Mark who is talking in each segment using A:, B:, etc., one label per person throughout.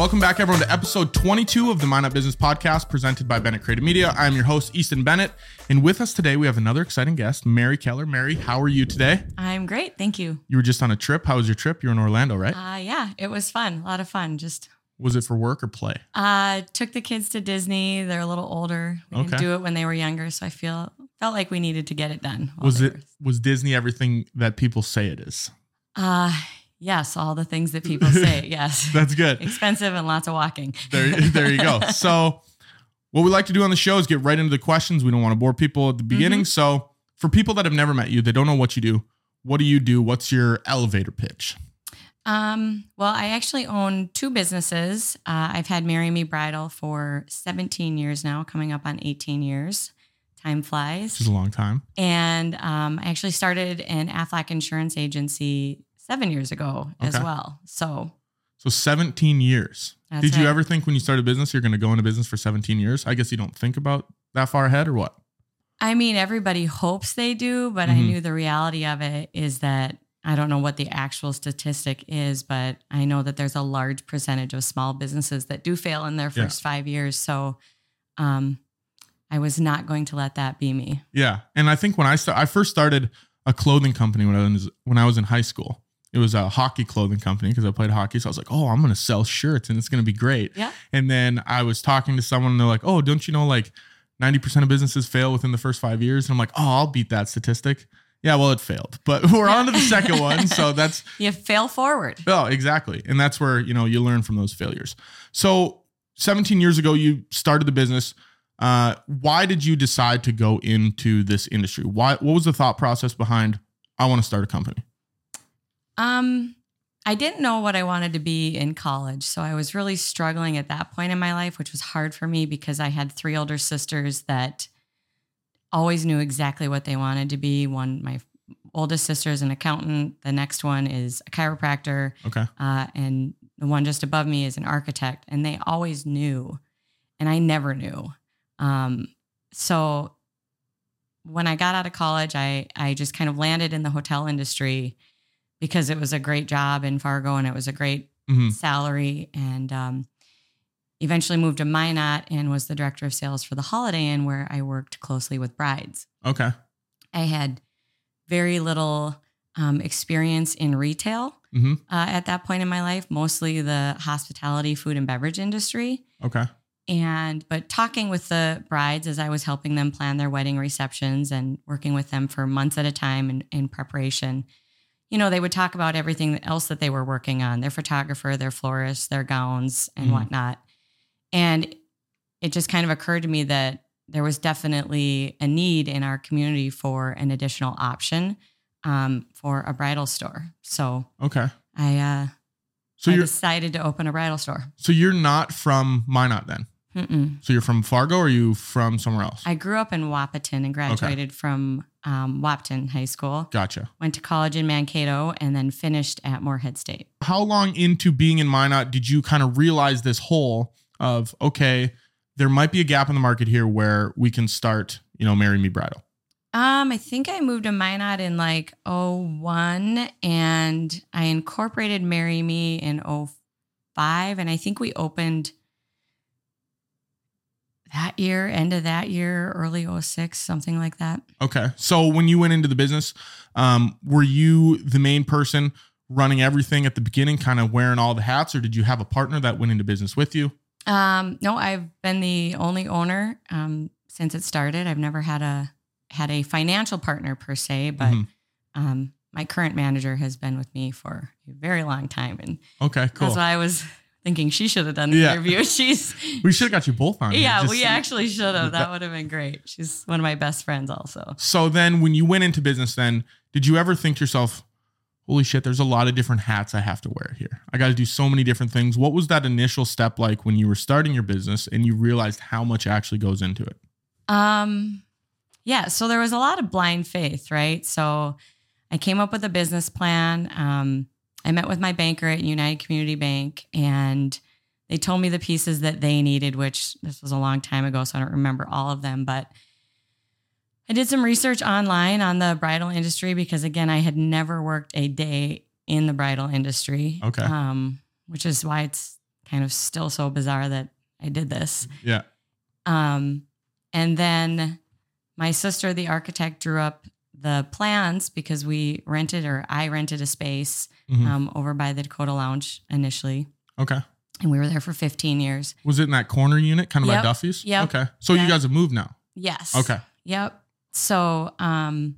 A: Welcome back, everyone, to episode 22 of the Minot Business Podcast presented by Bennett Creative Media. I'm your host, Easton Bennett. And with us today, we have another exciting guest, Mary Keller. Mary, how are you today?
B: I'm great. Thank you.
A: You were just on a trip. How was your trip? You're in Orlando, right?
B: Uh, yeah, it was fun. A lot of fun. Just
A: was it for work or play?
B: uh, took the kids to Disney. They're a little older. We
A: Okay.
B: didn't do it when they were younger, so I feel felt like we needed to get it done.
A: Was it
B: were-
A: was Disney everything that people say it is?
B: Uh, yes, all the things that people say. Yes,
A: That's good.
B: expensive and lots of walking.
A: There, there you go. So, what we like to do on the show is get right into the questions. We don't want to bore people at the beginning. So, for people that have never met you, they don't know what you do. What do you do? What's your elevator pitch?
B: Um, well, I actually own two businesses. Uh, I've had Mary Me Bridal for 17 years now, coming up on 18 years. Time flies.
A: Which is a long time.
B: And um, I actually started an Aflac insurance agency seven years ago as well. So
A: So 17 years.
B: That's
A: Did you ever think when you started a business you're going to go into business for 17 years? I guess you don't think about that far ahead or what?
B: I mean, everybody hopes they do, but I
A: Mhm.
B: knew the reality of it is that I don't know what the actual statistic is, but I know that there's a large percentage of small businesses that do fail in their
A: Yeah.
B: first five years. So um, I was not going to let that be me.
A: Yeah. And I think when I sta- I first started a clothing company when I was when I was in high school. It was a hockey clothing company because I played hockey. So I was like, "Oh, I'm going to sell shirts and it's going to be great."
B: Yeah.
A: And then I was talking to someone and they're like, "Oh, don't you know like 90% of businesses fail within the first 5 years?" And I'm like, "Oh, I'll beat that statistic." Yeah, well, it failed. But we're on to the second one. So that's
B: You fail forward.
A: Oh, exactly. And that's where, you know, you learn from those failures. So 17 years ago, you started the business. Uh, why did you decide to go into this industry? Why, what was the thought process behind, I want to start a company?
B: Um, I didn't know what I wanted to be in college. So I was really struggling at that point in my life, which was hard for me because I had three older sisters that always knew exactly what they wanted to be. One, my oldest sister is an accountant, the next one is a chiropractor,
A: Okay.
B: uh, and the one just above me is an architect. And they always knew, and I never knew. Um, so when I got out of college, I I just kind of landed in the hotel industry because it was a great job in Fargo and it was a great
A: Mhm.
B: salary. And um, eventually moved to Minot and was the director of sales for the Holiday Inn, where I worked closely with brides.
A: Okay.
B: I had very little um, experience in retail
A: hmm
B: uh, at that point in my life, mostly the hospitality, food, and beverage industry
A: Okay.
B: and but talking with the brides as i was helping them plan their wedding receptions and working with them for months at a time in, in preparation you know they would talk about everything else that they were working on their photographer their florist their gowns and
A: Mhm.
B: whatnot and it just kind of occurred to me that there was definitely a need in our community for an additional option um, for a bridal store so
A: Okay.
B: i uh,
A: So
B: I
A: you're,
B: decided to open a bridal store
A: so you're not from Minot then?
B: Mm-mm.
A: So you're from Fargo or are you from somewhere else?
B: I grew up in Wahpeton and graduated from um, Wahpeton High School.
A: gotcha.
B: Went to college in Mankato and then finished at Moorhead State.
A: How long into being in Minot did you kind of realize this hole of, okay, there might be a gap in the market here where we can start, you know, Mary Me Bridal?
B: Um, I think I moved to Minot in like 01 and I incorporated Mary Me in 05 and I think we opened that year, end of that year, early 06, something like that.
A: Okay. So when you went into the business, um, were you the main person running everything at the beginning, kind of wearing all the hats, or did you have a partner that went into business with you?
B: Um, no, I've been the only owner um, since it started. I've never had a had a financial partner per se, but
A: Mhm.
B: um, my current manager has been with me for a very long time, and
A: Okay, cool.
B: that's why I was thinking she should have done the
A: Yeah.
B: interview. She's
A: We should have got you both on.
B: yeah,
A: just-
B: we actually should have.
A: that-
B: That would have been great. She's one of my best friends, also.
A: So then, when you went into business, then did you ever think to yourself, "Holy shit, there's a lot of different hats I have to wear here. I got to do so many different things." What was that initial step like when you were starting your business and you realized how much actually goes into it?
B: Um, yeah, so there was a lot of blind faith, right? So I came up with a business plan. Um, I met with my banker at United Community Bank and they told me the pieces that they needed, which this was a long time ago, so I don't remember all of them, but I did some research online on the bridal industry because again, I had never worked a day in the bridal industry.
A: Okay.
B: Um, which is why it's kind of still so bizarre that I did this.
A: Yeah.
B: Um, and then my sister, the architect, drew up the plans because we rented or I rented a space
A: Mhm.
B: um, over by the Dakota Lounge initially.
A: Okay.
B: And we were there for 15 years.
A: Was it in that corner unit, kind of by
B: Yep.
A: Duffy's?
B: Yep.
A: Okay. So you guys have moved now.
B: Yes.
A: Okay.
B: Yep. So, um,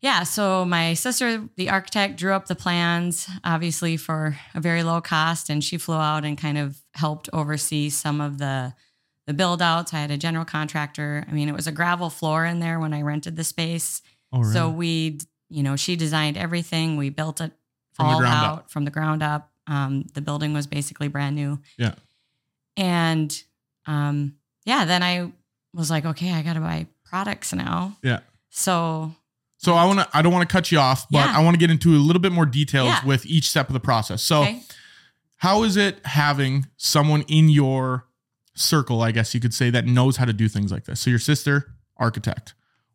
B: yeah. So my sister, the architect, drew up the plans, obviously for a very low cost, and she flew out and kind of helped oversee some of the the build outs. I had a general contractor. I mean, it was a gravel floor in there when I rented the space.
A: Oh, really?
B: So we, you know, she designed everything. We built it
A: From
B: all out
A: up.
B: from the ground up. Um, the building was basically brand new.
A: Yeah.
B: And um, yeah, then I was like, okay, I got to buy products now.
A: Yeah.
B: So
A: So I want to. I don't want to cut you off, but
B: Yeah.
A: I want to get into a little bit more details
B: Yeah.
A: with each step of the process. So,
B: okay.
A: how is it having someone in your circle, I guess you could say, that knows how to do things like this? So, your sister, architect.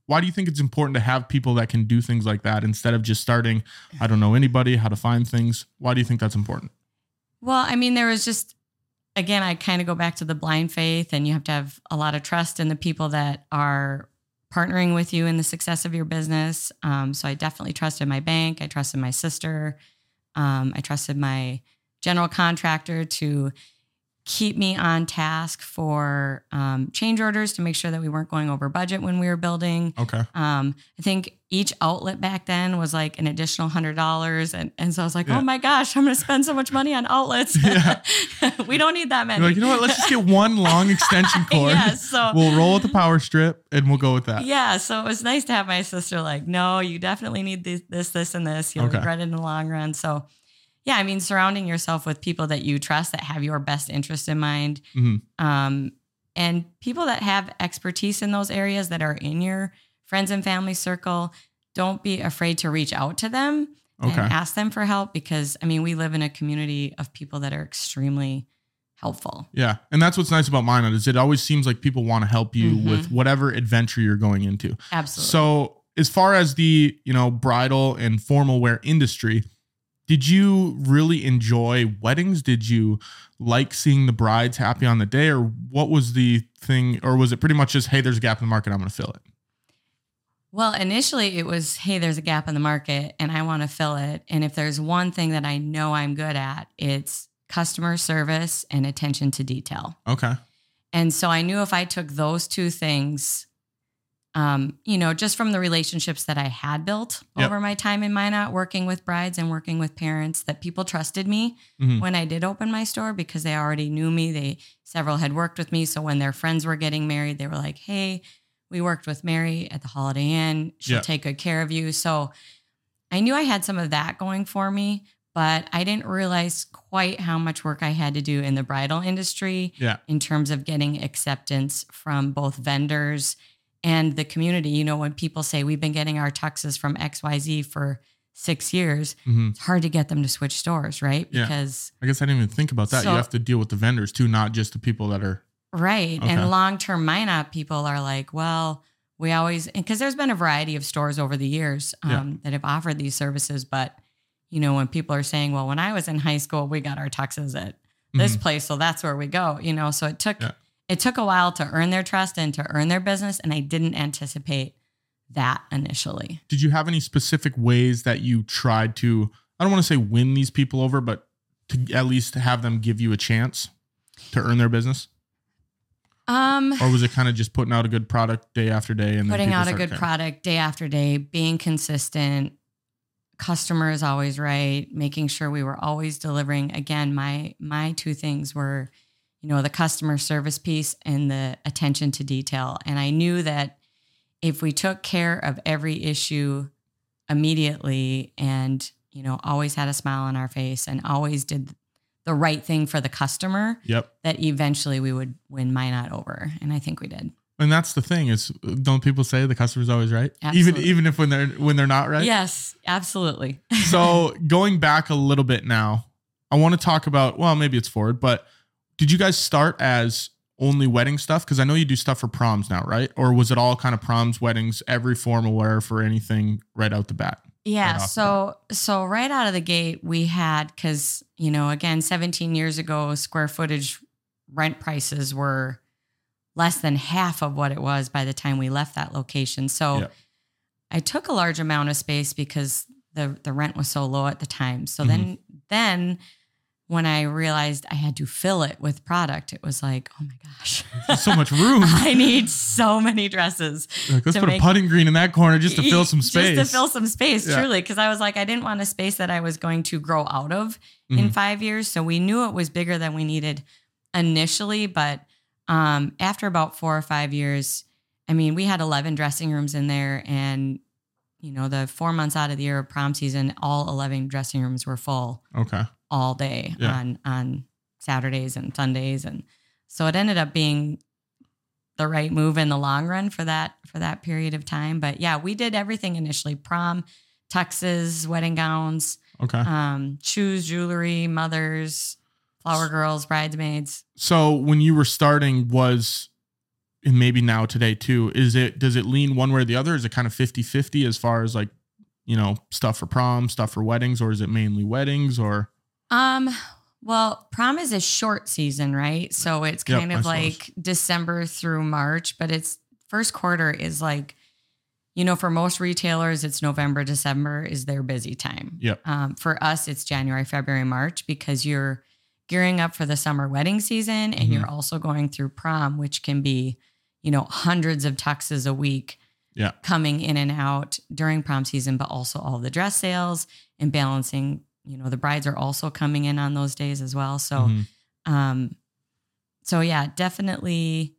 A: Why do you think it's important to have people that can do things like that instead of just starting? I don't know anybody how to find things. Why do you think that's important?
B: Well, I mean, there was just again, I kind of go back to the blind faith, and you have to have a lot of trust in the people that are partnering with you in the success of your business. Um, so I definitely trusted my bank. I trusted my sister. Um, I trusted my general contractor to keep me on task for um, change orders to make sure that we weren't going over budget when we were building.
A: Okay.
B: Um, I think each outlet back then was like an additional hundred dollars, and and so I was like,
A: Yeah.
B: oh my gosh, I'm going to spend so much money on outlets.
A: Yeah.
B: we don't need that many.
A: You're like, you know what? Let's just get one long extension cord.
B: yeah, so
A: We'll roll with the power strip and we'll go with that.
B: yeah, so it was nice to have my sister like, no, you definitely need this, this, this, and this. You'll
A: Okay.
B: regret it in the long run. So yeah, I mean, surrounding yourself with people that you trust that have your best interest in mind,
A: Mhm.
B: um, and people that have expertise in those areas that are in your friends and family circle. Don't be afraid to reach out to them
A: Okay.
B: and ask them for help because I mean, we live in a community of people that are extremely helpful.
A: Yeah. And that's what's nice about Minot is it always seems like people want to help you
B: Mhm.
A: with whatever adventure you're going into.
B: Absolutely.
A: So as far as the, you know, bridal and formal wear industry, did you really enjoy weddings? Did you like seeing the brides happy on the day or what was the thing or was it pretty much just hey there's a gap in the market I'm going to fill it?
B: Well, initially it was, hey, there's a gap in the market and I want to fill it. And if there's one thing that I know I'm good at, it's customer service and attention to detail.
A: Okay.
B: And so I knew if I took those two things, um, you know, just from the relationships that I had built
A: Yep.
B: over my time in Minot, working with brides and working with parents, that people trusted me
A: Mhm.
B: when I did open my store because they already knew me. They several had worked with me. So when their friends were getting married, they were like, hey, we worked with Mary at the Holiday Inn. She'll
A: Yeah.
B: take good care of you. So I knew I had some of that going for me, but I didn't realize quite how much work I had to do in the bridal industry
A: Yeah.
B: in terms of getting acceptance from both vendors and the community. You know, when people say we've been getting our tuxes from XYZ for six years,
A: Mhm.
B: it's hard to get them to switch stores, right?
A: Yeah.
B: Because
A: I guess I didn't even think about that.
B: So-
A: you have to deal with the vendors too, not just the people that are
B: Right.
A: Okay.
B: And long term Minot people are like, well, we always, because there's been a variety of stores over the years um,
A: Yeah.
B: that have offered these services. But, you know, when people are saying, well, when I was in high school, we got our tuxes at this
A: Mhm.
B: place. So that's where we go, you know? So it took,
A: Yeah.
B: It took a while to earn their trust and to earn their business. And I didn't anticipate that initially.
A: did you have any specific ways that you tried to i don't want to say win these people over but to at least have them give you a chance to earn their business
B: Um,
A: or was it kind of just putting out a good product day after day and
B: putting out a good
A: caring?
B: product day after day, being consistent, customer is always right, making sure we were always delivering. Again, my my two things were, you know, the customer service piece and the attention to detail. And I knew that if we took care of every issue immediately and, you know, always had a smile on our face and always did the right thing for the customer,
A: yep
B: that eventually we would win Minot over. And I think we did.
A: and that's the thing is don't people say the customer's always right even even if when they're when they're not right
B: Yes, absolutely.
A: so going back a little bit now i want to talk about well maybe it's forward but did you guys start as only wedding stuff because i know you do stuff for proms now right or was it all kind of proms weddings every formal wear for anything right out the bat
B: Yeah.
A: right
B: so so right out of the gate, we had because you know again, 17 years ago, square footage rent prices were less than half of what it was by the time we left that location. So. I took a large amount of space because the the rent was so low at the time. So
A: Mm-hmm.
B: then then when I realized I had to fill it with product, it was like, oh my gosh.
A: There's so much room.
B: I need so many dresses
A: like, let's put
B: make-
A: a putting green in that corner just to fill some space.
B: Just to fill some space,
A: Yeah.
B: truly. Because I was like, I didn't want a space that I was going to grow out of in
A: Mhm.
B: five years. So we knew it was bigger than we needed initially. But um, after about four or five years, I mean, we had 11 dressing rooms in there. And, you know, the four months out of the year of prom season, all 11 dressing rooms were full
A: okay.
B: all day
A: Yeah.
B: on on Saturdays and Sundays and so it ended up being the right move in the long run for that for that period of time but yeah we did everything initially prom tuxes wedding gowns
A: Okay.
B: um shoes jewelry mothers flower girls bridesmaids
A: So when you were starting was and maybe now today too, is it does it lean one way or the other? Is it kind of 50-50 as far as like, you know, stuff for prom, stuff for weddings, or is it mainly weddings or
B: Um, well, prom is a short season, right? So it's
A: Yep,
B: kind
A: I
B: of like December through March, but it's first quarter is like, you know, for most retailers, it's November, December is their busy time.
A: Yep.
B: Um, for us, it's January, February, March because you're gearing up for the summer wedding season and
A: Mhm.
B: you're also going through prom, which can be, you know, hundreds of tuxes a week
A: Yeah.
B: coming in and out during prom season, but also all the dress sales and balancing. You know, the brides are also coming in on those days as well. So,
A: Mhm.
B: um, so yeah, definitely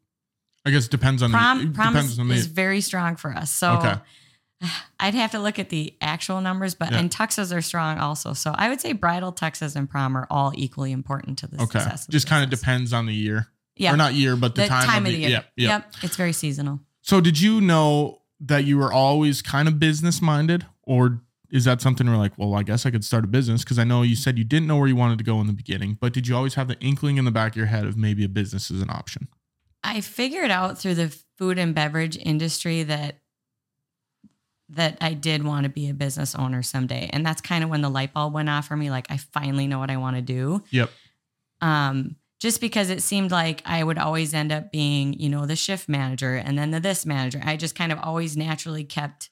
A: I guess it depends on the
B: prom.
A: it
B: Prom
A: depends
B: is,
A: on the
B: is very strong for us. So,
A: Okay.
B: I'd have to look at the actual numbers, but
A: Yeah.
B: and tuxes are strong also. So I would say bridal tuxes and prom are all equally important to the
A: Okay.
B: success.
A: Just kind of depends on the year.
B: Yeah,
A: Or not year, but the, time, of the,
B: year.
A: Yeah. Yeah.
B: Yep, it's very seasonal.
A: So did you know that you were always kind of business minded or is that something where like, well, I guess I could start a business because I know you said you didn't know where you wanted to go in the beginning, but did you always have the inkling in the back of your head of maybe a business is an option?
B: I figured out through the food and beverage industry that that I did want to be a business owner someday. And that's kind of when the light bulb went off for me like I finally know what I want to do.
A: Yep.
B: Um just because it seemed like I would always end up being, you know, the shift manager and then the this manager. I just kind of always naturally kept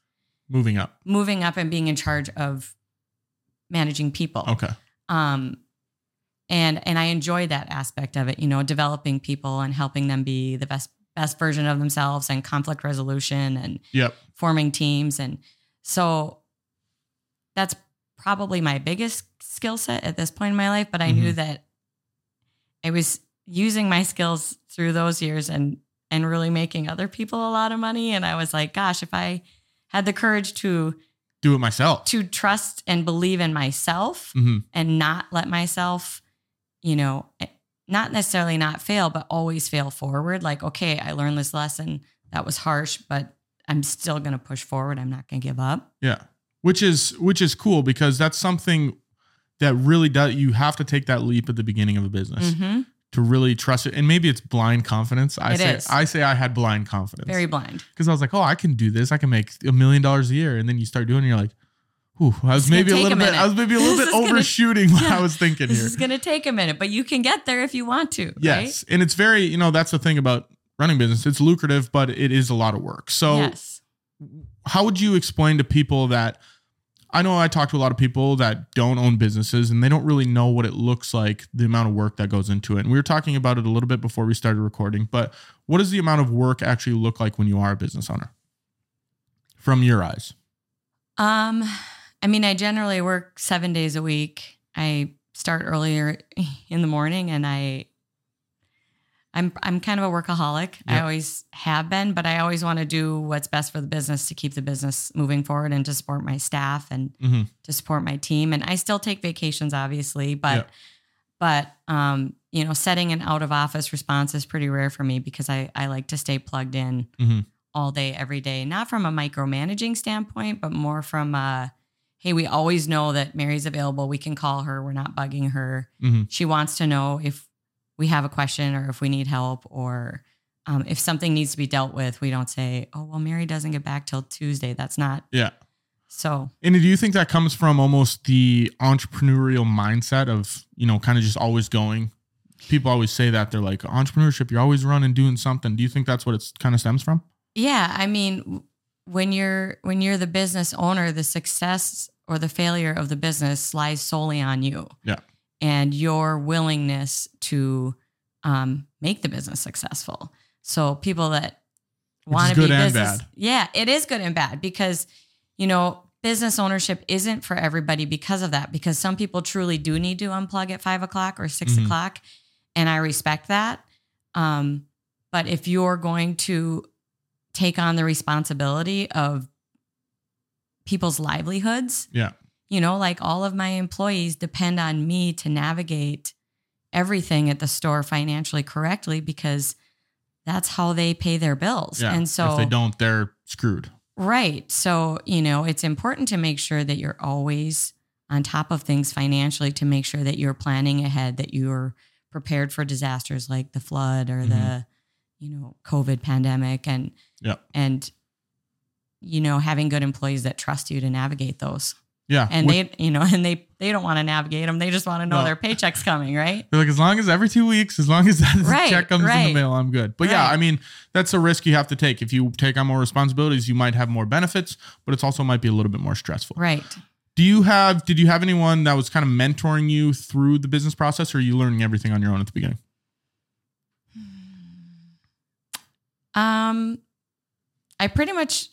A: Moving up.
B: moving up and being in charge of managing people.
A: Okay.
B: Um, and and I enjoy that aspect of it, you know, developing people and helping them be the best best version of themselves and conflict resolution and
A: Yep.
B: forming teams. And so that's probably my biggest skill set at this point in my life. But I knew that I was using my skills through those years and and really making other people a lot of money. And I was like, gosh, if I had the courage to
A: Do it myself.
B: to trust and believe in myself
A: hmm
B: and not let myself, you know, eh, not necessarily not fail, but always fail forward. Like, okay, I learned this lesson. That was harsh, but I'm still going to push forward. I'm not going to give up.
A: Yeah. Which is which is cool because that's something that really does you have to take that leap at the beginning of a business
B: hmm
A: to really trust it. And maybe it's blind confidence. I
B: It
A: say
B: is.
A: I say I had blind confidence.
B: Very blind.
A: because I was like, oh, I can do this. I can make a million dollars a year. And then you start doing it, and you're like, ooh, I was maybe a
B: take a
A: little bit. I was maybe a little
B: This
A: bit
B: is gonna-
A: overshooting what
B: Yeah.
A: I was thinking
B: This
A: here.
B: is going to take a minute, but you can get there if you want to.
A: Yes. And it's very, you know, that's the thing about running business. It's lucrative, but it is a lot of work. So
B: Yes.
A: how would you explain to people that I know I talk to a lot of people that don't own businesses and they don't really know what it looks like, the amount of work that goes into it. And we were talking about it a little bit before we started recording, but what does the amount of work actually look like when you are a business owner from your eyes?
B: Um, I mean, I generally work seven days a week. I start earlier in the morning and I I'm I'm kind of a workaholic. I always have been, but I always want to do what's best for the business to keep the business moving forward and to support my staff and
A: Mm-hmm.
B: to support my team. And I still take vacations, obviously, but
A: Yeah.
B: but um, you know, setting an out of office response is pretty rare for me because I I like to stay plugged in
A: Mhm.
B: all day, every day. Not from a micromanaging standpoint, but more from uh hey, we always know that Mary's available. We can call her. We're not bugging her.
A: Mm-hmm.
B: She wants to know if we have a question or if we need help or um, if something needs to be dealt with. We don't say, oh, well, Mary doesn't get back till Tuesday. That's not
A: Yeah.
B: So
A: And do you think that comes from almost the entrepreneurial mindset of, you know, kind of just always going? People always say that they're like entrepreneurship, you're always running, doing something. Do you think that's what it's kind of stems from?
B: yeah, I mean, when you're when you're the business owner, the success or the failure of the business lies solely on you.
A: Yeah.
B: And your willingness to um, make the business successful. So people that want to be
A: good and
B: business,
A: bad.
B: yeah, it is good and bad because you know business ownership isn't for everybody because of that. Because some people truly do need to unplug at five o'clock or 6
A: Mhm.
B: o'clock, and I respect that. Um, but if you're going to take on the responsibility of people's livelihoods,
A: Yeah.
B: You know, like all of my employees depend on me to navigate everything at the store financially correctly because that's how they pay their bills.
A: Yeah.
B: And so
A: if they don't, they're screwed.
B: Right. So, you know, it's important to make sure that you're always on top of things financially to make sure that you're planning ahead, that you're prepared for disasters like the flood or the,
A: Mhm.
B: you know, COVID pandemic and,
A: yeah.
B: and, you know, having good employees that trust you to navigate those.
A: Yeah.
B: And
A: With-
B: they, you know, and they, they don't want to navigate them. They just want to know
A: No.
B: their paycheck's coming, right?
A: They're like, as long as every two weeks, as long as that
B: Right,
A: check comes in the mail, I'm good. But yeah, I mean, that's a risk you have to take. If you take on more responsibilities, you might have more benefits, but it's also might be a little bit more stressful.
B: Right.
A: Do you have, did you have anyone that was kind of mentoring you through the business process or are you learning everything on your own at the beginning?
B: Um, I pretty much,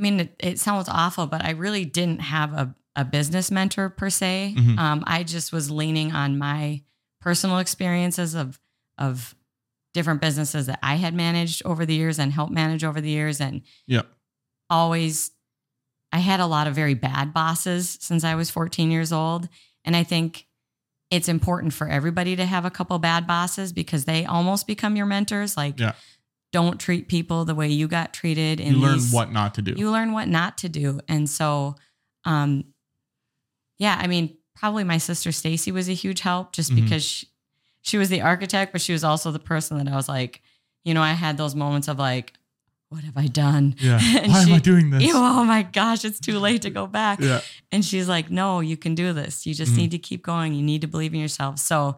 B: I mean, it, it sounds awful, but I really didn't have a, a business mentor per se.
A: Mhm.
B: Um, I just was leaning on my personal experiences of, of different businesses that I had managed over the years and helped manage over the years. And
A: Yeah.
B: always, I had a lot of very bad bosses since I was 14 years old. And I think it's important for everybody to have a couple bad bosses because they almost become your mentors. Like,
A: Yeah.
B: Don't treat people the way you got treated. In
A: You learn
B: these-
A: what not to do.
B: you learn what not to do. And so, um, yeah, I mean, probably my sister Stacy was a huge help just
A: Mhm.
B: because she, she was the architect, but she was also the person that I was like, you know, I had those moments of like, what have I done?
A: yeah.
B: And
A: Why am I doing this?
B: You oh my gosh, it's too late to go back.
A: yeah.
B: And she's like, no, you can do this. You just
A: Mhm.
B: need to keep going. You need to believe in yourself. So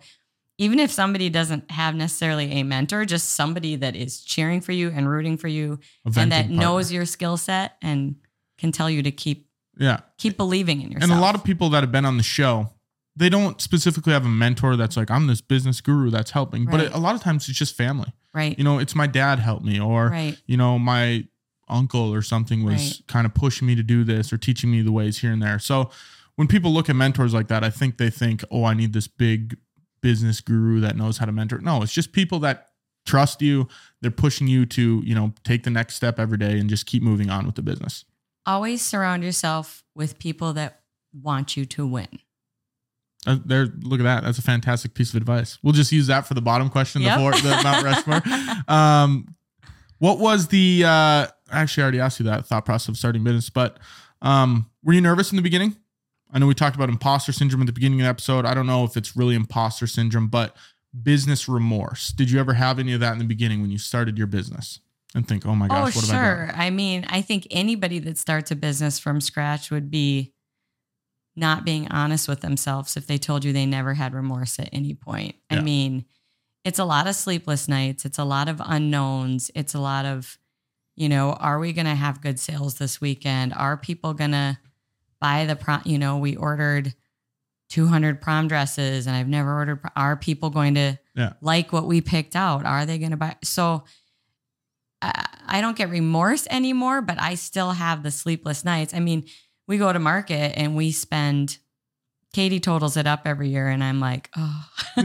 B: even if somebody doesn't have necessarily a mentor, just somebody that is cheering for you and rooting for you and that
A: partner.
B: knows your skill set and can tell you to keep
A: Yeah.
B: keep believing in yourself.
A: And a lot of people that have been on the show, they don't specifically have a mentor that's like, I'm this business guru that's helping. But
B: Right.
A: it, a lot of times it's just family.
B: right,
A: You know, it's my dad helped me, or,
B: right,
A: you know, my uncle or something was
B: Right.
A: kind of pushing me to do this or teaching me the ways here and there. So when people look at mentors like that, I think they think, oh, I need this big business guru that knows how to mentor. No, it's just people that trust you. They're pushing you to, you know, take the next step every day and just keep moving on with the business.
B: Always surround yourself with people that want you to win.
A: Uh, there, look at that. That's a fantastic piece of advice. We'll just use that for the bottom question,
B: Yep.
A: the, four, the Mount Rushmore. Um, what was the? Uh, I actually, I already asked you that thought process of starting business, but um, were you nervous in the beginning? I know we talked about imposter syndrome at the beginning of the episode. I don't know if it's really imposter syndrome, but business remorse. Did you ever have any of that in the beginning when you started your business and think, "Oh my
B: Oh,
A: gosh, what have I
B: sure. I mean, I think anybody that starts a business from scratch would be not being honest with themselves if they told you they never had remorse at any point. I mean, it's a lot of sleepless nights, it's a lot of unknowns, it's a lot of, you know, are we going to have good sales this weekend? Are people going to buy the prom? You know, we ordered 200 prom dresses and I've never ordered. pro- Are people going to
A: Yeah.
B: like what we picked out? Are they going to buy? So, I I don't get remorse anymore, but I still have the sleepless nights. I mean, we go to market and we spend. Katie totals it up every year, and I'm like, oh,
A: You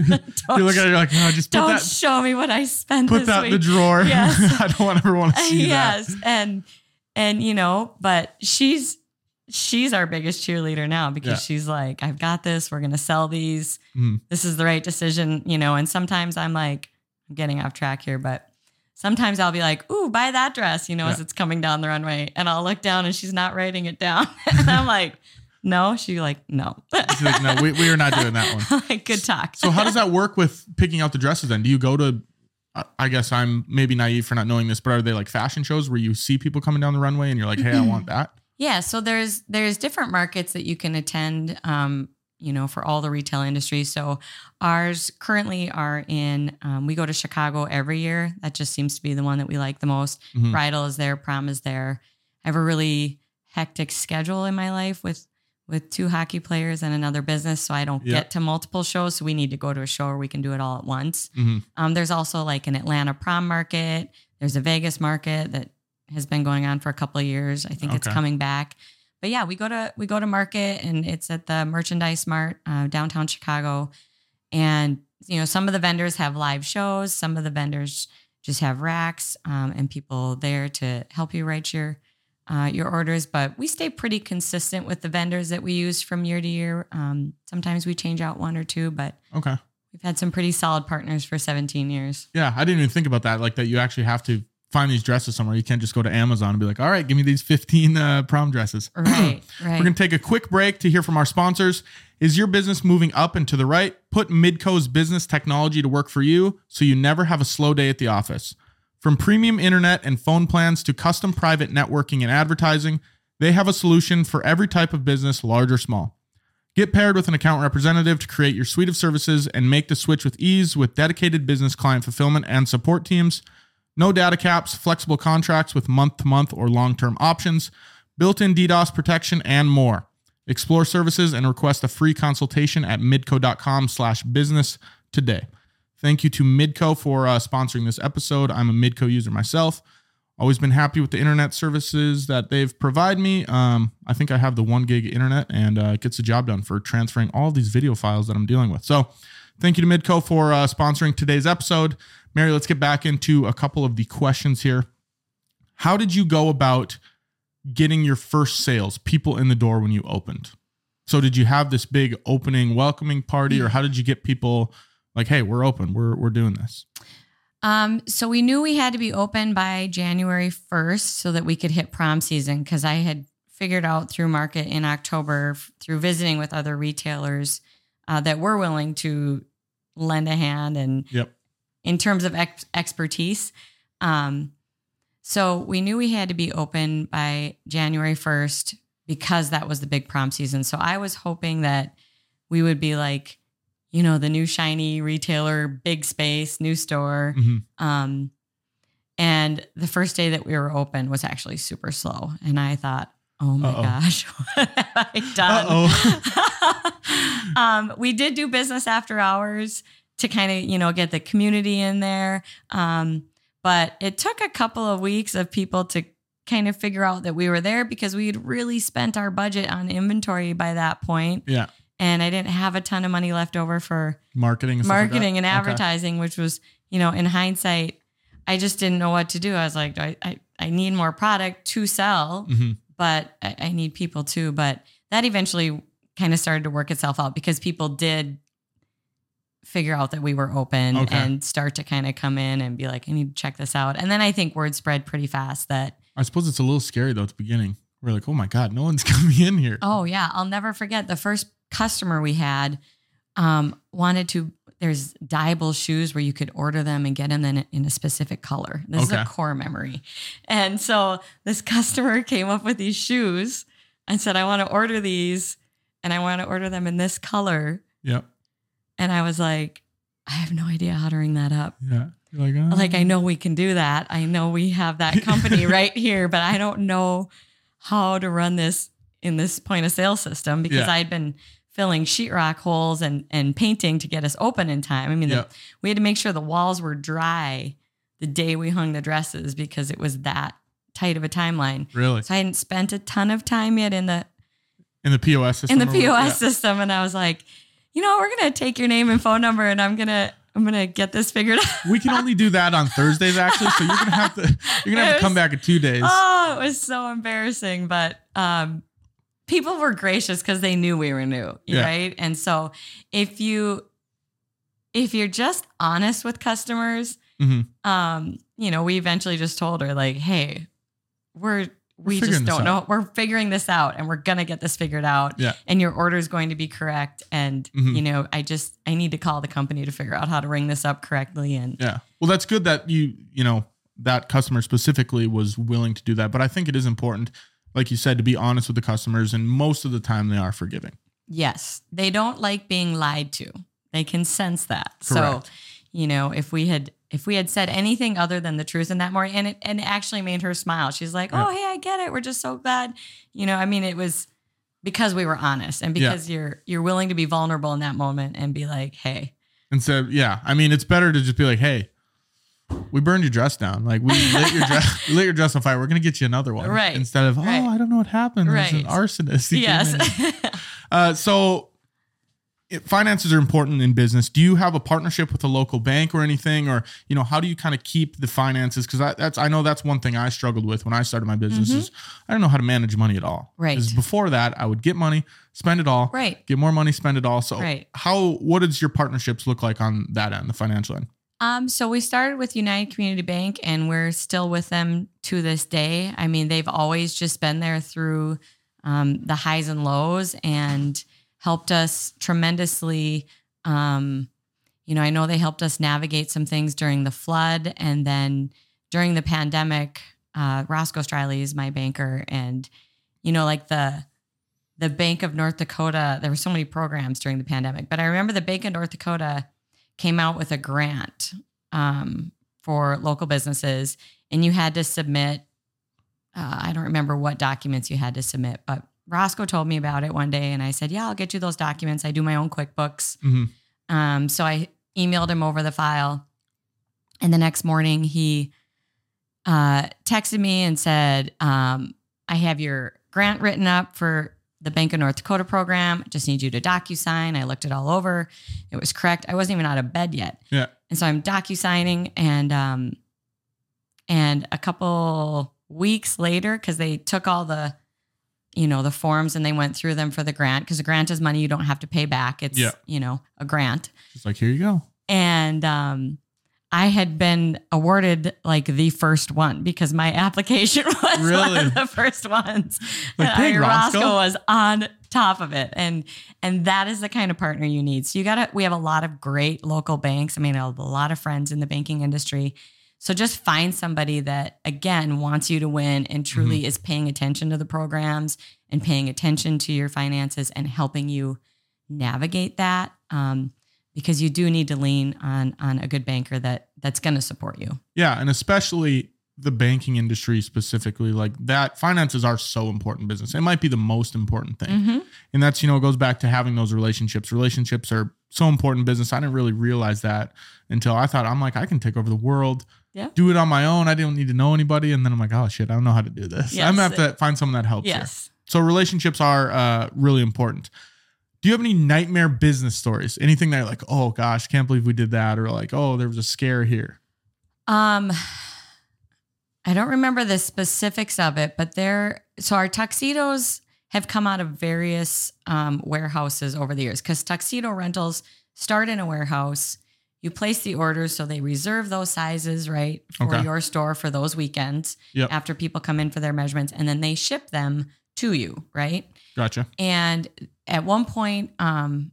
A: look at it, like, "No, just put
B: don't
A: that,
B: show me what I spent
A: put that
B: week.
A: in the drawer."
B: Yes.
A: I don't ever want to see that.
B: yes, and and you know, but she's she's our biggest cheerleader now because
A: Yeah.
B: she's like, I've got this. We're gonna sell these.
A: Mhm.
B: This is the right decision, you know. And sometimes I'm like, I'm getting off track here, but sometimes I'll be like, "Ooh, buy that dress," you know, as it's coming down the runway, and I'll look down and she's not writing it down, and I'm like, "No," she like, "No."
A: She's like, no, we, we are not doing that one.
B: Like, good talk.
A: So how does that work with picking out the dresses then? Do you go to I guess I'm maybe naive for not knowing this, but are they like fashion shows where you see people coming down the runway and you're like, "Hey, I want that"?
B: Yeah, so there's there's different markets that you can attend. Um, you know, for all the retail industry. So ours currently are in. Um, we go to Chicago every year. That just seems to be the one that we like the most.
A: Mhm.
B: Bridal is there, prom is there. I have a really hectic schedule in my life with with two hockey players and another business, so I don't
A: Yeah.
B: get to multiple shows. So we need to go to a show where we can do it all at once.
A: Mhm.
B: Um, there's also like an Atlanta prom market. There's a Vegas market that has been going on for a couple of years. I think it's coming back. But yeah, we go to we go to market and it's at the Merchandise Mart uh, downtown Chicago, and you know some of the vendors have live shows. Some of the vendors just have racks um, and people there to help you write your uh, your orders. But we stay pretty consistent with the vendors that we use from year to year. Um, sometimes we change out one or two, but
A: Okay.
B: we've had some pretty solid partners for 17 years.
A: Yeah, I didn't even think about that. Like that, you actually have to find these dresses somewhere. You can't just go to Amazon and be like, "All right, give me these fifteen uh, prom dresses."
B: Right,
A: We're going to take a quick break to hear from our sponsors. Is your business moving up and to the right? Put Midco's business technology to work for you so you never have a slow day at the office. From premium internet and phone plans to custom private networking and advertising, they have a solution for every type of business, large or small. Get paired with an account representative to create your suite of services and make the switch with ease with dedicated business client fulfillment and support teams. No data caps, flexible contracts with month to month or long term options, built in DDoS protection, and more. Explore services and request a free consultation at midco.com slash business today. Thank you to Midco for uh, sponsoring this episode. I'm a Midco user myself. Always been happy with the internet services that they've provided me. Um, I think I have the one gig internet and uh, gets the job done for transferring all these video files that I'm dealing with. So thank you to Midco for uh, sponsoring today's episode. Mary, let's get back into a couple of the questions here. How did you go about getting your first sales, people in the door when you opened? So did you have this big opening welcoming party or how did you get people like, hey, we're open, we're we're doing this?
B: Um, so we knew we had to be open by January 1st so that we could hit prom season because I had figured out through market in October through visiting with other retailers uh, that were willing to lend a hand and
A: Yep.
B: In terms of ex- expertise. Um, so we knew we had to be open by January 1st because that was the big prom season. So I was hoping that we would be like, you know, the new shiny retailer, big space, new store.
A: Mhm.
B: Um, and the first day that we were open was actually super slow. And I thought, oh my
A: Uh-oh.
B: gosh, what have I done? um, we did do business after hours to kind of, you know, get the community in there. Um, but it took a couple of weeks of people to kind of figure out that we were there because we had really spent our budget on inventory by that point,
A: Yeah.
B: And I didn't have a ton of money left over for
A: Marketing and like
B: marketing
A: that?
B: and
A: Okay.
B: advertising, which was, you know, in hindsight, I just didn't know what to do. I was like, I, I, I need more product to sell,
A: Mhm.
B: but I, I need people too. But that eventually kind of started to work itself out because people did figure out that we were open
A: Okay.
B: and start to kind of come in and be like, I need to check this out. And then I think word spread pretty fast that,
A: I suppose it's a little scary though at the beginning. We're like, oh my God, no one's coming in here.
B: Oh yeah, I'll never forget the first customer we had um, wanted to. There's dyeable shoes where you could order them and get them in, in a specific color. This is a core memory, and so this customer came up with these shoes and said, "I want to order these, and I want to order them in this color."
A: Yep.
B: And I was like, "I have no idea how to ring that up."
A: Yeah. Like, oh.
B: like I know we can do that. I know we have that company right here, but I don't know how to run this in this point of sale system because
A: Yeah.
B: I'd been filling sheetrock holes and and painting to get us open in time. I mean, the, we had to make sure the walls were dry the day we hung the dresses because it was that tight of a timeline.
A: really
B: So I hadn't spent a ton of time yet in the
A: in the POS system.
B: in the POS
A: yeah.
B: system, and I was like, you know, we're gonna take your name and phone number, and I'm gonna I'm gonna get this figured out.
A: We can only do that on Thursdays actually, so you're gonna have to you're gonna have to come back in two days.
B: Oh, it was so embarrassing, but um, people were gracious because they knew we were new,
A: Yeah.
B: right? And so if you if you're just honest with customers,
A: Mhm.
B: um, you know, we eventually just told her like, hey, we're we just don't know.
A: out.
B: We're figuring this out and we're gonna get this figured out.
A: Yeah.
B: And your order is going to be correct. And
A: Mhm.
B: you know, I just I need to call the company to figure out how to ring this up correctly. And
A: Yeah. Well, that's good that you, you know, that customer specifically was willing to do that. But I think it is important. like you said, to be honest with the customers, and most of the time they are forgiving.
B: Yes, they don't like being lied to. They can sense that. So,
A: Correct.
B: You know, if we had if we had said anything other than the truth in that morning, and it and it actually made her smile. She's like, "Oh, hey, I get it. We're just so glad." You know, I mean, it was because we were honest and
A: Yeah.
B: because you're you're willing to be vulnerable in that moment and be like, "Hey,
A: And so, yeah, I mean, it's better to just be like, hey, we burned your dress down. Like we lit your dress, lit your dress on fire. We're gonna get you another one,
B: Right.
A: Instead of, oh,
B: Right.
A: I don't know what happened. There's an arsonist. He
B: yes."
A: Uh, so, it, finances are important in business. Do you have a partnership with a local bank or anything, or you know, how do you kind of keep the finances? Because that's I know that's one thing I struggled with when I started my business is I don't know how to manage money at all.
B: Mm-hmm. Right.
A: 'Cause before that, I would get money, spend it all,
B: right.
A: get more money, spend it all. So,
B: Right.
A: how what does your partnerships look like on that end, the financial end?
B: Um, so we started with United Community Bank and we're still with them to this day. I mean, they've always just been there through um, the highs and lows and helped us tremendously. Um, you know, I know they helped us navigate some things during the flood and then during the pandemic. Uh, Roscoe Striley is my banker, and you know, like the the Bank of North Dakota. There were so many programs during the pandemic, but I remember the Bank of North Dakota came out with a grant um, for local businesses, and you had to submit. Uh, I don't remember what documents you had to submit, but Roscoe told me about it one day, and I said, "Yeah, I'll get you those documents. I do my own QuickBooks."
A: hmm
B: Um, so I emailed him over the file, and the next morning he uh, texted me and said, um, "I have your grant written up for the Bank of North Dakota program. I just need you to docu-sign." I looked it all over; it was correct. I wasn't even out of bed yet,
A: Yeah.
B: and so I'm docu-signing, and um, and a couple weeks later, because they took all the you know the forms and they went through them for the grant because a grant is money you don't have to pay back it's
A: Yeah.
B: you know a grant
A: Just like here you go.
B: and um I had been awarded like the first one because my application was one
A: Really?
B: of the first ones.
A: Like,
B: and
A: dang,
B: I-
A: Roscoe.
B: was on top of it, and and that is the kind of partner you need. So you gotta. We have a lot of great local banks. I mean, a lot of friends in the banking industry. So just find somebody that again wants you to win and truly is paying attention to the programs and paying attention to your finances and helping you navigate that. Um, because you do need to lean on on a good banker that that's going to support you.
A: Yeah, and especially the banking industry specifically, like that. Finances are so important business. It might be the most important thing,
B: Mm-hmm.
A: and that's you know it goes back to having those relationships. Relationships are so important in business. I didn't really realize that until I thought I'm like I can take over the world.
B: Yeah.
A: Do it on my own. I don't need to know anybody. And then I'm like, oh shit, I don't know how to do this. I'm gonna have to find someone that helps. here.
B: Yes.
A: So relationships are uh, really important. Do you have any nightmare business stories? Anything that you're like, oh gosh, can't believe we did that, or like, oh, there was a scare here.
B: Um, I don't remember the specifics of it, but there. So our tuxedos have come out of various um, warehouses over the years because tuxedo rentals start in a warehouse. You place the orders, so they reserve those sizes, right, for
A: Okay.
B: your store for those weekends
A: Yep.
B: after people come in for their measurements, and then they ship them to you, right?
A: Gotcha.
B: And at one point, um,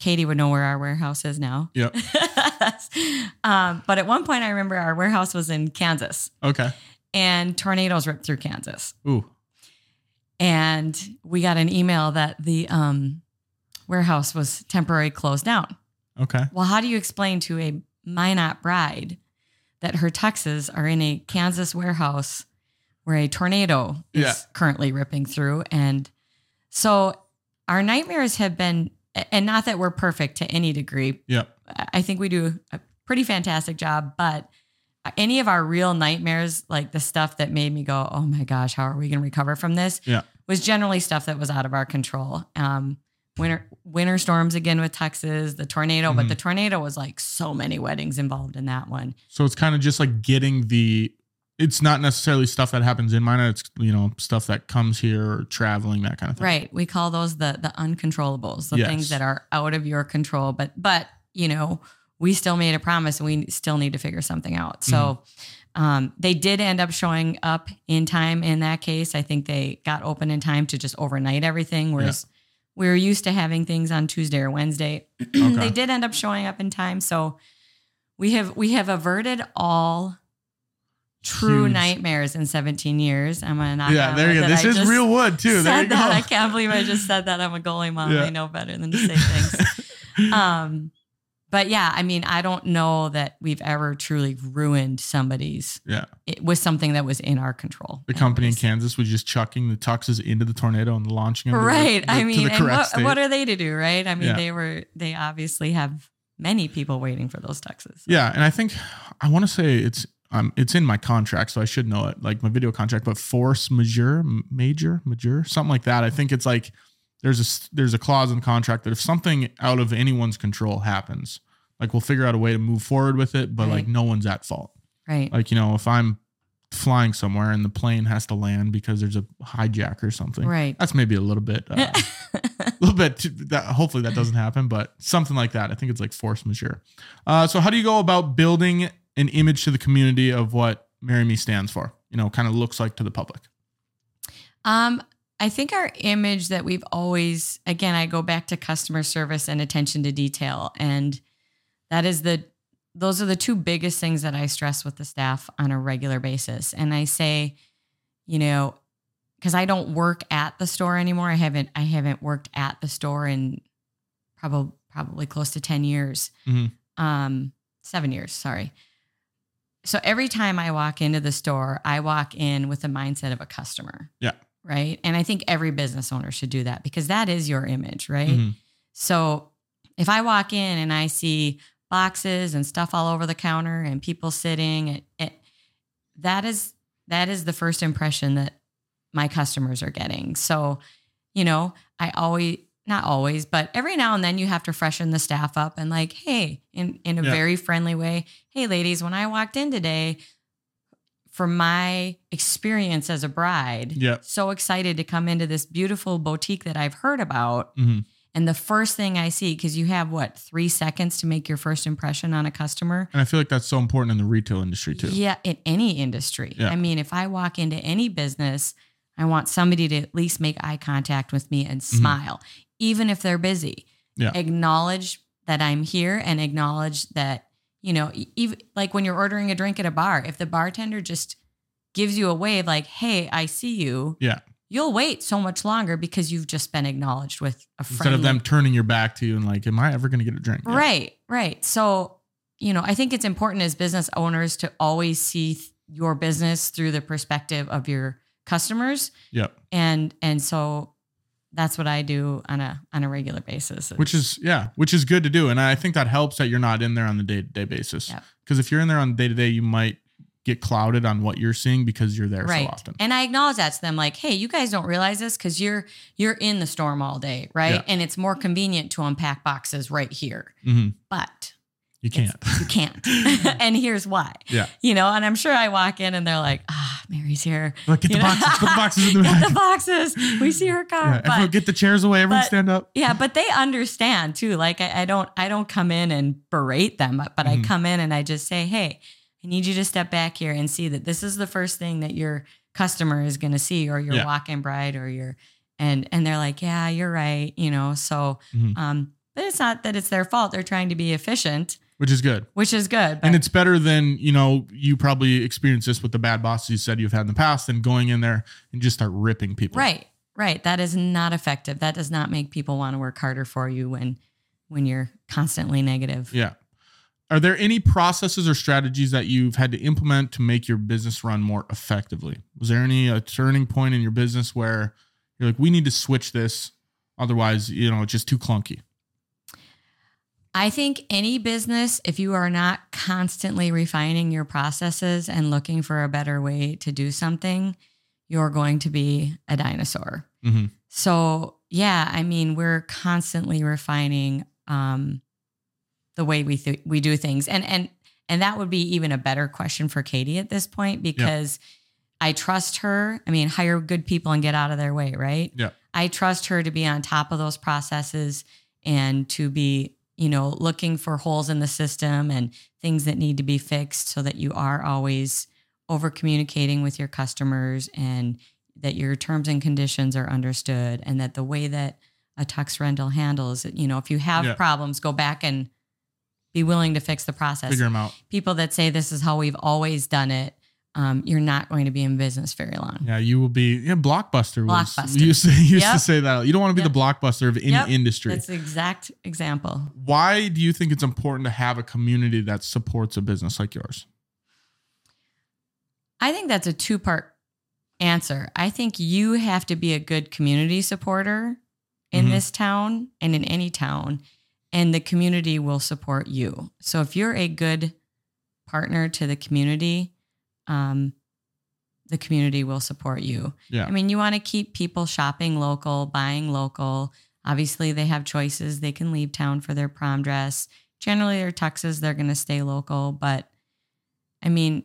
B: Katie would know where our warehouse is now.
A: Yep.
B: um, but at one point, I remember our warehouse was in Kansas,
A: Okay.
B: and tornadoes ripped through Kansas.
A: Ooh.
B: And we got an email that the um, warehouse was temporarily closed down.
A: Okay.
B: Well, how do you explain to a Minot bride that her tuxes are in a Kansas warehouse where a tornado is
A: Yeah.
B: currently ripping through? And so our nightmares have been, and not that we're perfect to any degree.
A: Yep.
B: I think we do a pretty fantastic job, but any of our real nightmares, like the stuff that made me go, oh my gosh, how are we going to recover from this?
A: Yeah.
B: Was generally stuff that was out of our control. Um, winter winter storms again with Texas, the tornado, but
A: Mhm.
B: the tornado was like so many weddings involved in that one.
A: So it's kind of just like getting the. It's not necessarily stuff that happens in mine. It's you know stuff that comes here or traveling that kind of thing.
B: Right. We call those the the uncontrollables, the
A: Yes.
B: things that are out of your control. But but you know, we still made a promise and we still need to figure something out. So um, they did end up showing up in time in that case. I think they got open in time to just overnight everything, whereas we were used to having things on Tuesday or Wednesday. they did end up showing up in time. So we have we have averted all true
A: Huge.
B: nightmares in 17 years. I'm gonna knock
A: Yeah, there you go. This
B: I
A: is real wood too. There you go.
B: that. I can't believe I just said that. I'm a goalie mom.
A: Yeah.
B: I know better than to say things. um, but yeah, I mean, I don't know that we've ever truly ruined somebody's
A: yeah.
B: it was something that was in our control.
A: The company in. Kansas was just chucking the tuxes into the tornado and launching them to the-
B: right?
A: the-
B: I mean, what, what are they to do, right? I mean,
A: Yeah.
B: they were they obviously have many people waiting for those tuxes.
A: Yeah, and I think I want to say it's um it's in my contract, so I should know it, like my video contract. But force majeure, major, majeure, something like that. I think it's like there's a there's a clause in the contract that if something out of anyone's control happens, like we'll figure out a way to move forward with it, but like no one's at fault.
B: Right.
A: Like you know, if I'm flying somewhere and the plane has to land because there's a hijack or something,
B: Right.
A: that's maybe a little bit. Uh, a little bit too, that hopefully that doesn't happen but something like that i think it's like force majeure uh, so how do you go about building an image to the community of what Mary Me stands for you know kind of looks like to the public
B: Um, I think our image that we've always, again, I go back to customer service and attention to detail. And that is the, those are the two biggest things that I stress with the staff on a regular basis. And I say, you know, because I don't work at the store anymore. I haven't, I haven't worked at the store in probably, probably close to 10 years.
A: Mhm.
B: Um, seven years, sorry. So every time I walk into the store, I walk in with the mindset of a customer.
A: Yeah.
B: Right. And I think every business owner should do that because that is your image, right?
A: Mhm.
B: So if I walk in and I see boxes and stuff all over the counter and people sitting, it, it, that is that is the first impression that my customers are getting. So, you know, I always not always, but every now and then you have to freshen the staff up and like, hey, in in a
A: Yeah.
B: very friendly way, hey ladies, when I walked in today, from my experience as a bride,
A: Yeah.
B: so excited to come into this beautiful boutique that I've heard about.
A: Mhm.
B: And the first thing I see, because you have what, three seconds to make your first impression on a customer?
A: and i feel like that's so important in the retail industry too
B: Yeah, in any industry.
A: Yeah.
B: I mean, if I walk into any business, I want somebody to at least make eye contact with me and smile, even if they're busy.
A: Mm-hmm. Yeah.
B: Acknowledge that I'm here and acknowledge that, you know, even like when you're ordering a drink at a bar, if the bartender just gives you a wave like, hey, I see you.
A: Yeah.
B: You'll wait so much longer because you've just been acknowledged with a friendly
A: instead of them turning your back to you and like am i ever going to get a drink Yeah.
B: Right, right. So, you know, I think it's important as business owners to always see th- your business through the perspective of your customers.
A: Yep.
B: And and so that's what I do on a on a regular basis.
A: which is yeah which is good to do and i think that helps that you're not in there on the day-to-day basis
B: Yep.
A: because if you're in there on day-to-day you might get clouded on what you're seeing because you're there
B: right.
A: so often
B: And I acknowledge that to them like, "Hey, you guys don't realize this cuz you're you're in the storm all day, right?
A: Yeah.
B: And it's more convenient to unpack boxes right here."
A: hmm
B: But
A: you can't
B: you can't. and here's why.
A: Yeah.
B: You know, and I'm sure I walk in and they're like, "Ah, Mary's here."
A: like get the
B: know?
A: boxes put the boxes in the
B: Get the boxes. We see her car.
A: yeah, everyone get the chairs away everyone
B: but-
A: stand up
B: yeah, but they understand too. Like I, I don't I don't come in and berate them, but, but
A: Mhm.
B: I come in and I just say, hey, I need you to step back here and see that this is the first thing that your customer is gonna see, or your
A: Yeah.
B: walk-in bride, or your and and they're like, yeah, you're right, you know. So
A: Mhm.
B: um, but it's not that it's their fault. They're trying to be efficient,
A: which is good
B: which is good.
A: And it's better than you know you probably experienced this with the bad bosses you said you've had in the past than going in there and just start ripping people
B: Right, right. That is not effective. That does not make people want to work harder for you when when you're constantly negative.
A: yeah are there any processes or strategies that you've had to implement to make your business run more effectively was there any a turning point in your business where you're like we need to switch this otherwise you know it's just too clunky
B: I think any business, if you are not constantly refining your processes and looking for a better way to do something, you're going to be a dinosaur.
A: hmm
B: So, yeah, I mean, we're constantly refining um, the way we th- we do things, and and and that would be even a better question for Katie at this point because I trust her. I mean, hire good people and get out of their way, right?
A: Yeah.
B: I trust her to be on top of those processes and to be, you know, looking for holes in the system and things that need to be fixed so that you are always over communicating with your customers and that your terms and conditions are understood and that the way that a tux rental handles it, you know, if you have
A: Yeah.
B: problems, go back and be willing to fix the process
A: figure them out
B: people that say this is how we've always done it um, you're not going to be in business very long.
A: Yeah, you will be. Yeah, blockbuster. Was,
B: Blockbuster.
A: You used to, you used
B: Yep.
A: to say that. You don't want to be
B: Yep.
A: the blockbuster of any
B: Yep.
A: industry.
B: That's the exact example.
A: Why do you think it's important to have a community that supports a business like yours?
B: I think that's a two part answer. I think you have to be a good community supporter in
A: Mhm.
B: this town and in any town, and the community will support you. So if you're a good partner to the community, um, the community will support you.
A: Yeah.
B: I mean, you want to keep people shopping local, buying local. Obviously, they have choices. They can leave town for their prom dress. Generally, their tuxes, they're going to stay local. But I mean,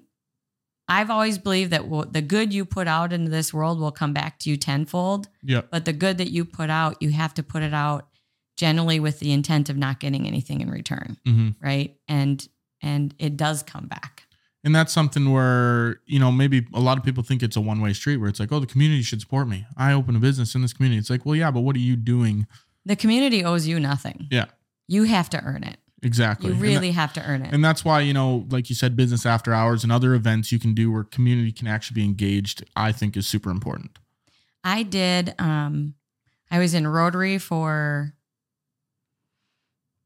B: I've always believed that w- the good you put out into this world will come back to you tenfold.
A: Yeah.
B: But the good that you put out, you have to put it out generally with the intent of not getting anything in return,
A: hmm
B: right? And and it does come back.
A: And that's something where, you know, maybe a lot of people think it's a one way street where it's like, oh, the community should support me. I open a business in this community. It's like, well, yeah, but what are you doing?
B: The community owes you nothing.
A: Yeah.
B: You have to earn it.
A: Exactly.
B: You really have to earn it.
A: and that's why, you know, like you said, business after hours and other events you can do where community can actually be engaged, I think is super important.
B: I did. Um, I was in Rotary for,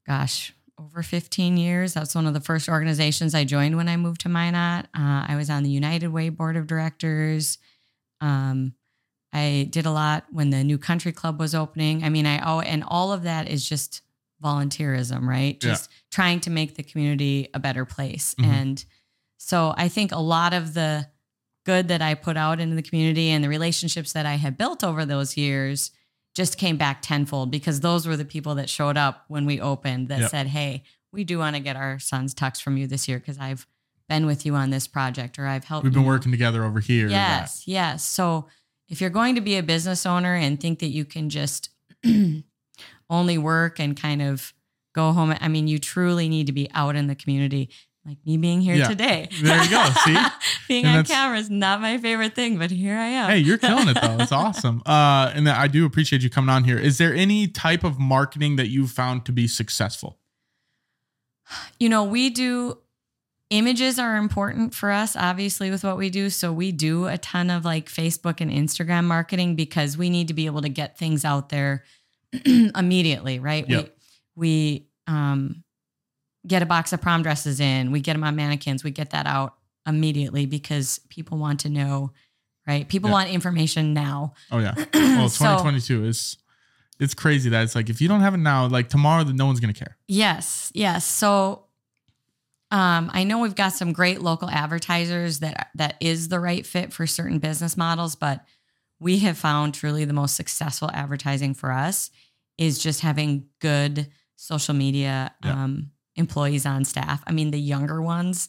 B: gosh, over 15 years. That's one of the first organizations I joined when I moved to Minot. Uh, I was on the United Way board of directors. Um, I did a lot when the new country club was opening. I mean, I oh, and all of that is just volunteerism, right?
A: Yeah.
B: Just trying to make the community a better place.
A: Mhm.
B: And so I think a lot of the good that I put out into the community and the relationships that I had built over those years just came back tenfold because those were the people that showed up when we opened that
A: Yep.
B: said, Hey, we do want to get our son's tux from you this year because I've been with you on this project or I've helped
A: We've been
B: know."
A: working together over here.
B: Yes, yes. So if you're going to be a business owner and think that you can just only work and kind of go home, I mean, you truly need to be out in the community, like me being here
A: Yeah.
B: today.
A: There you go. See?
B: being
A: And
B: on camera is not my favorite thing, but here I am.
A: Hey, you're killing it though. It's awesome. Uh, and I do appreciate you coming on here. Is there any type of marketing that you found to be successful?
B: you know, we do images are important for us, obviously, with what we do. So we do a ton of like Facebook and Instagram marketing because we need to be able to get things out there immediately, right?
A: Yep.
B: We we um get a box of prom dresses in, we get them on mannequins, we get that out immediately because people want to know, right? People
A: Yeah.
B: want information now.
A: Oh yeah. Well,
B: So-
A: 2022 is it's crazy that it's like if you don't have it now, like tomorrow, no one's gonna care.
B: Yes, yes. So um, I know we've got some great local advertisers that that is the right fit for certain business models, but we have found truly the most successful advertising for us is just having good social media
A: Yeah.
B: um, employees on staff. I mean, the younger ones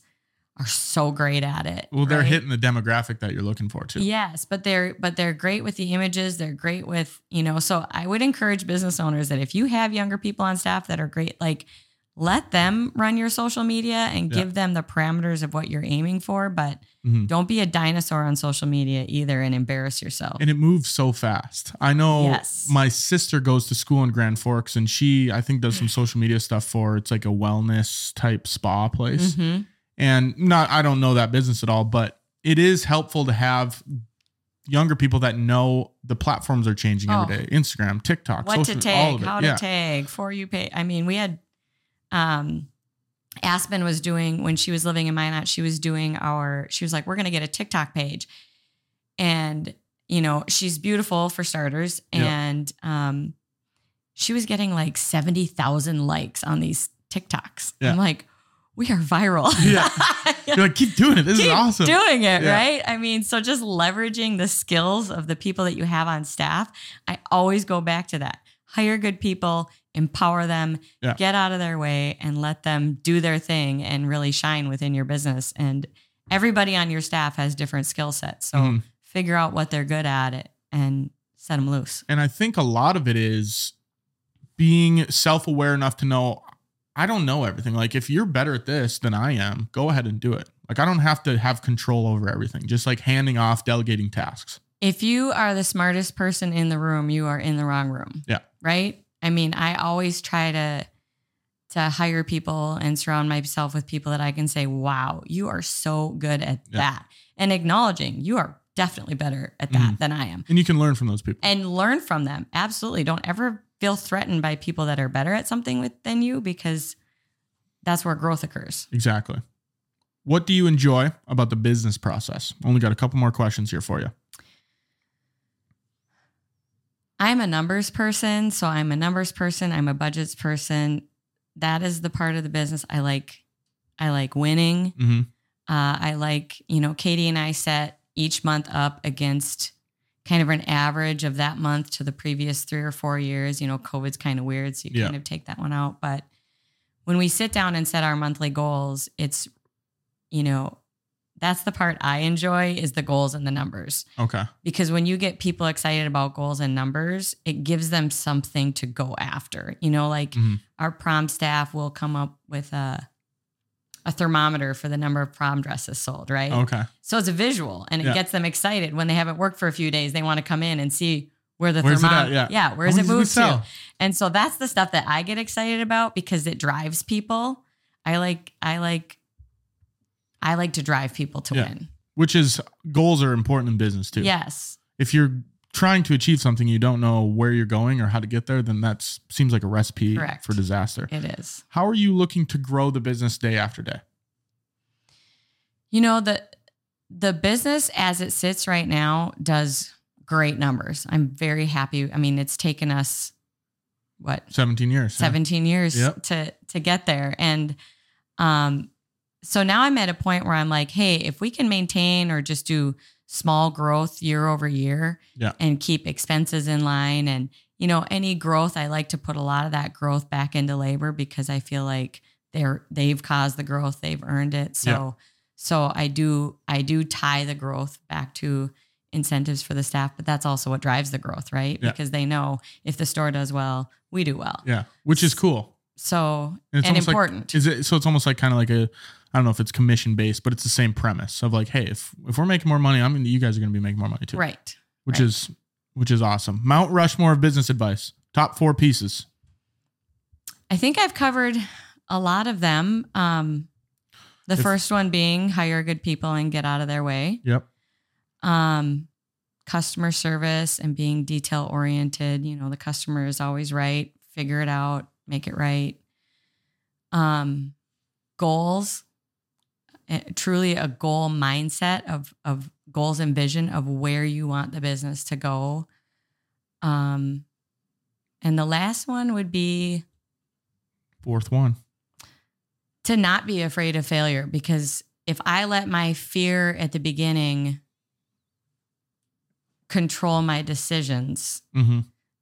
B: are so great at it.
A: Well, they're
B: right?
A: hitting the demographic that you're looking for too.
B: Yes, but they're but they're great with the images. They're great with you know. So I would encourage business owners that if you have younger people on staff that are great, like let them run your social media and
A: Yeah.
B: give them the parameters of what you're aiming for. But
A: Mhm.
B: don't be a dinosaur on social media either and embarrass yourself.
A: And it moves so fast. I know
B: Yes.
A: my sister goes to school in Grand Forks and she, I think, does some social media stuff for it's like a wellness type spa place.
B: Mhm.
A: and not I don't know that business at all, but it is helpful to have younger people that know the platforms are changing every
B: Oh.
A: day. Instagram, TikTok,
B: What to
A: social, all
B: tag,
A: of it.
B: how
A: yeah.
B: to tag, for you pay. I mean, we had um Aspen was doing when she was living in Minot, she was doing our she was like, We're gonna get a TikTok page. And, you know, she's beautiful for starters.
A: Yeah.
B: And um she was getting like 70,000 likes on these TikToks.
A: Yeah.
B: I'm like, we are viral.
A: Yeah. You're like, keep doing it. This is
B: Keep
A: awesome.
B: doing it,
A: Yeah.
B: right? I mean, so just leveraging the skills of the people that you have on staff. I always go back to that. Hire good people, empower them,
A: Yeah.
B: get out of their way, and let them do their thing and really shine within your business. And everybody on your staff has different skill sets. So
A: Mhm.
B: figure out what they're good at and set them loose.
A: And I think a lot of it is being self aware enough to know I don't know everything. Like, if you're better at this than I am, go ahead and do it. Like, I don't have to have control over everything, just like handing off, delegating tasks.
B: If you are the smartest person in the room, you are in the wrong room.
A: Yeah.
B: Right? I mean, I always try to to hire people and surround myself with people that I can say, "Wow, you are so good at
A: Yeah.
B: that," and acknowledging you are definitely better at that
A: Mhm.
B: than I am,
A: And you can learn from those people.
B: and learn from them. Absolutely, don't ever feel threatened by people that are better at something with, than you because that's where growth occurs.
A: Exactly. What do you enjoy about the business process? Only got a couple more questions here for you.
B: I'm a numbers person, so I'm a numbers person. I'm a budgets person. That is the part of the business I like. I like winning.
A: hmm
B: Uh, I like, you know, Katie and I set each month up against kind of an average of that month to the previous three or four years. You know, COVID's kind of weird, so you
A: Yeah.
B: kind of take that one out. But when we sit down and set our monthly goals, it's, you know, that's the part I enjoy is the goals and the numbers
A: Okay.
B: because when you get people excited about goals and numbers, it gives them something to go after. You know, like
A: Mhm.
B: our prom staff will come up with a a thermometer for the number of prom dresses sold, right?
A: Okay.
B: So it's a visual and it
A: Yeah.
B: gets them excited when they haven't worked for a few days. They want to come in and see where the
A: Where's
B: thermometer,
A: Yeah.
B: where's
A: How
B: it moved to? And so that's the stuff that I get excited about because it drives people. I like, I like, I like to drive people to
A: Yeah.
B: win.
A: Which is goals are important in business too.
B: Yes.
A: If you're trying to achieve something you don't know where you're going or how to get there, then that seems like a recipe
B: Correct.
A: for disaster.
B: It is.
A: How are you looking to grow the business day after day?
B: You know, the the business as it sits right now does great numbers. I'm very happy. I mean, it's taken us what
A: 17 years. yeah.
B: 17 years
A: Yep.
B: to to get there and um so now I'm at a point where I'm like, hey, if we can maintain or just do small growth year over year
A: Yeah.
B: and keep expenses in line and you know any growth I like to put a lot of that growth back into labor because I feel like they're they've caused the growth, they've earned it. So
A: Yeah.
B: so I do I do tie the growth back to incentives for the staff, but that's also what drives the growth, right?
A: Yeah.
B: Because they know if the store does well, we do well.
A: Yeah. Which is cool.
B: So
A: And it's
B: and
A: almost like-
B: important.
A: Is it so it's almost like kind of like a I don't know if it's commission based, but it's the same premise of like, hey, if if we're making more money, I'm mean, you guys are gonna be making more money too.
B: right.
A: Which
B: right.
A: is which is awesome. Mount Rushmore of business advice. Top four pieces.
B: I think I've covered a lot of them. Um, the
A: If-
B: first one being hire good people and get out of their way.
A: Yep.
B: Um, customer service and being detail oriented. You know, the customer is always right. Figure it out, make it right. Um, goals, truly a goal mindset of of goals and vision of where you want the business to go. Um, and the last one would be
A: Fourth one.
B: to not be afraid of failure because if I let my fear at the beginning control my decisions,
A: Mm-hmm.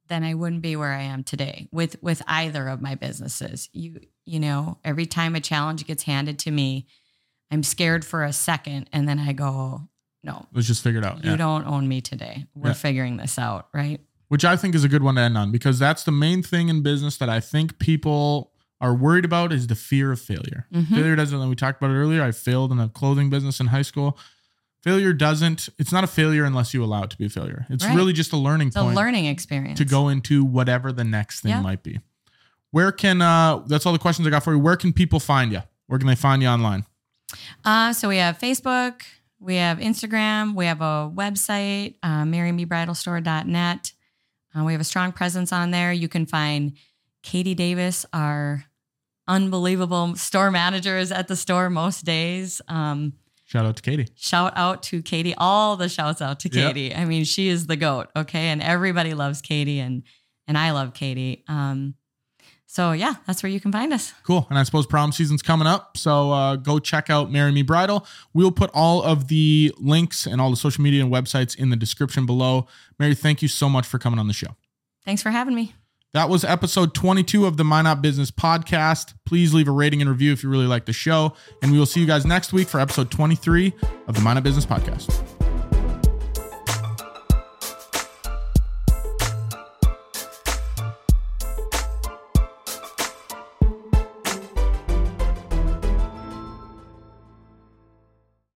B: then I wouldn't be where I am today with with either of my businesses. You you know, every time a challenge gets handed to me, I'm scared for a second and then I go, no,
A: Let's just figure it out.
B: you
A: Yeah.
B: don't own me today. We're
A: Yeah.
B: figuring this out, right?
A: Which I think is a good one to end on because that's the main thing in business that I think people are worried about is the fear of failure.
B: Mhm.
A: Failure doesn't, we talked about it earlier. I failed in a clothing business in high school. Failure doesn't, it's not a failure unless you allow it to be a failure. It's
B: Right.
A: really just a learning
B: It's a learning experience.
A: to go into whatever the next thing
B: Yeah.
A: might be. Where can, uh, that's all the questions I got for you. Where can people find you? Where can they find you online?
B: Uh, so we have Facebook, we have Instagram, we have a website, uh, marymebridalstore.net. Uh, we have a strong presence on there. You can find Katie Davis, our unbelievable store managers at the store most days. Um,
A: Shout out to Katie.
B: shout out to Katie. All the shouts out to
A: Yep.
B: Katie. I mean, she is the goat. Okay, and everybody loves Katie, and and I love Katie. Um, so yeah, that's where you can find us.
A: Cool. And I suppose prom season's coming up. So uh, go check out Mary Me Bridal. We'll put all of the links and all the social media and websites in the description below. Mary, thank you so much for coming on the show.
B: Thanks for having me.
A: That was episode 22 of the Minot Business podcast. Please leave a rating and review if you really like the show. And we will see you guys next week for episode 23 of the Minot Business podcast.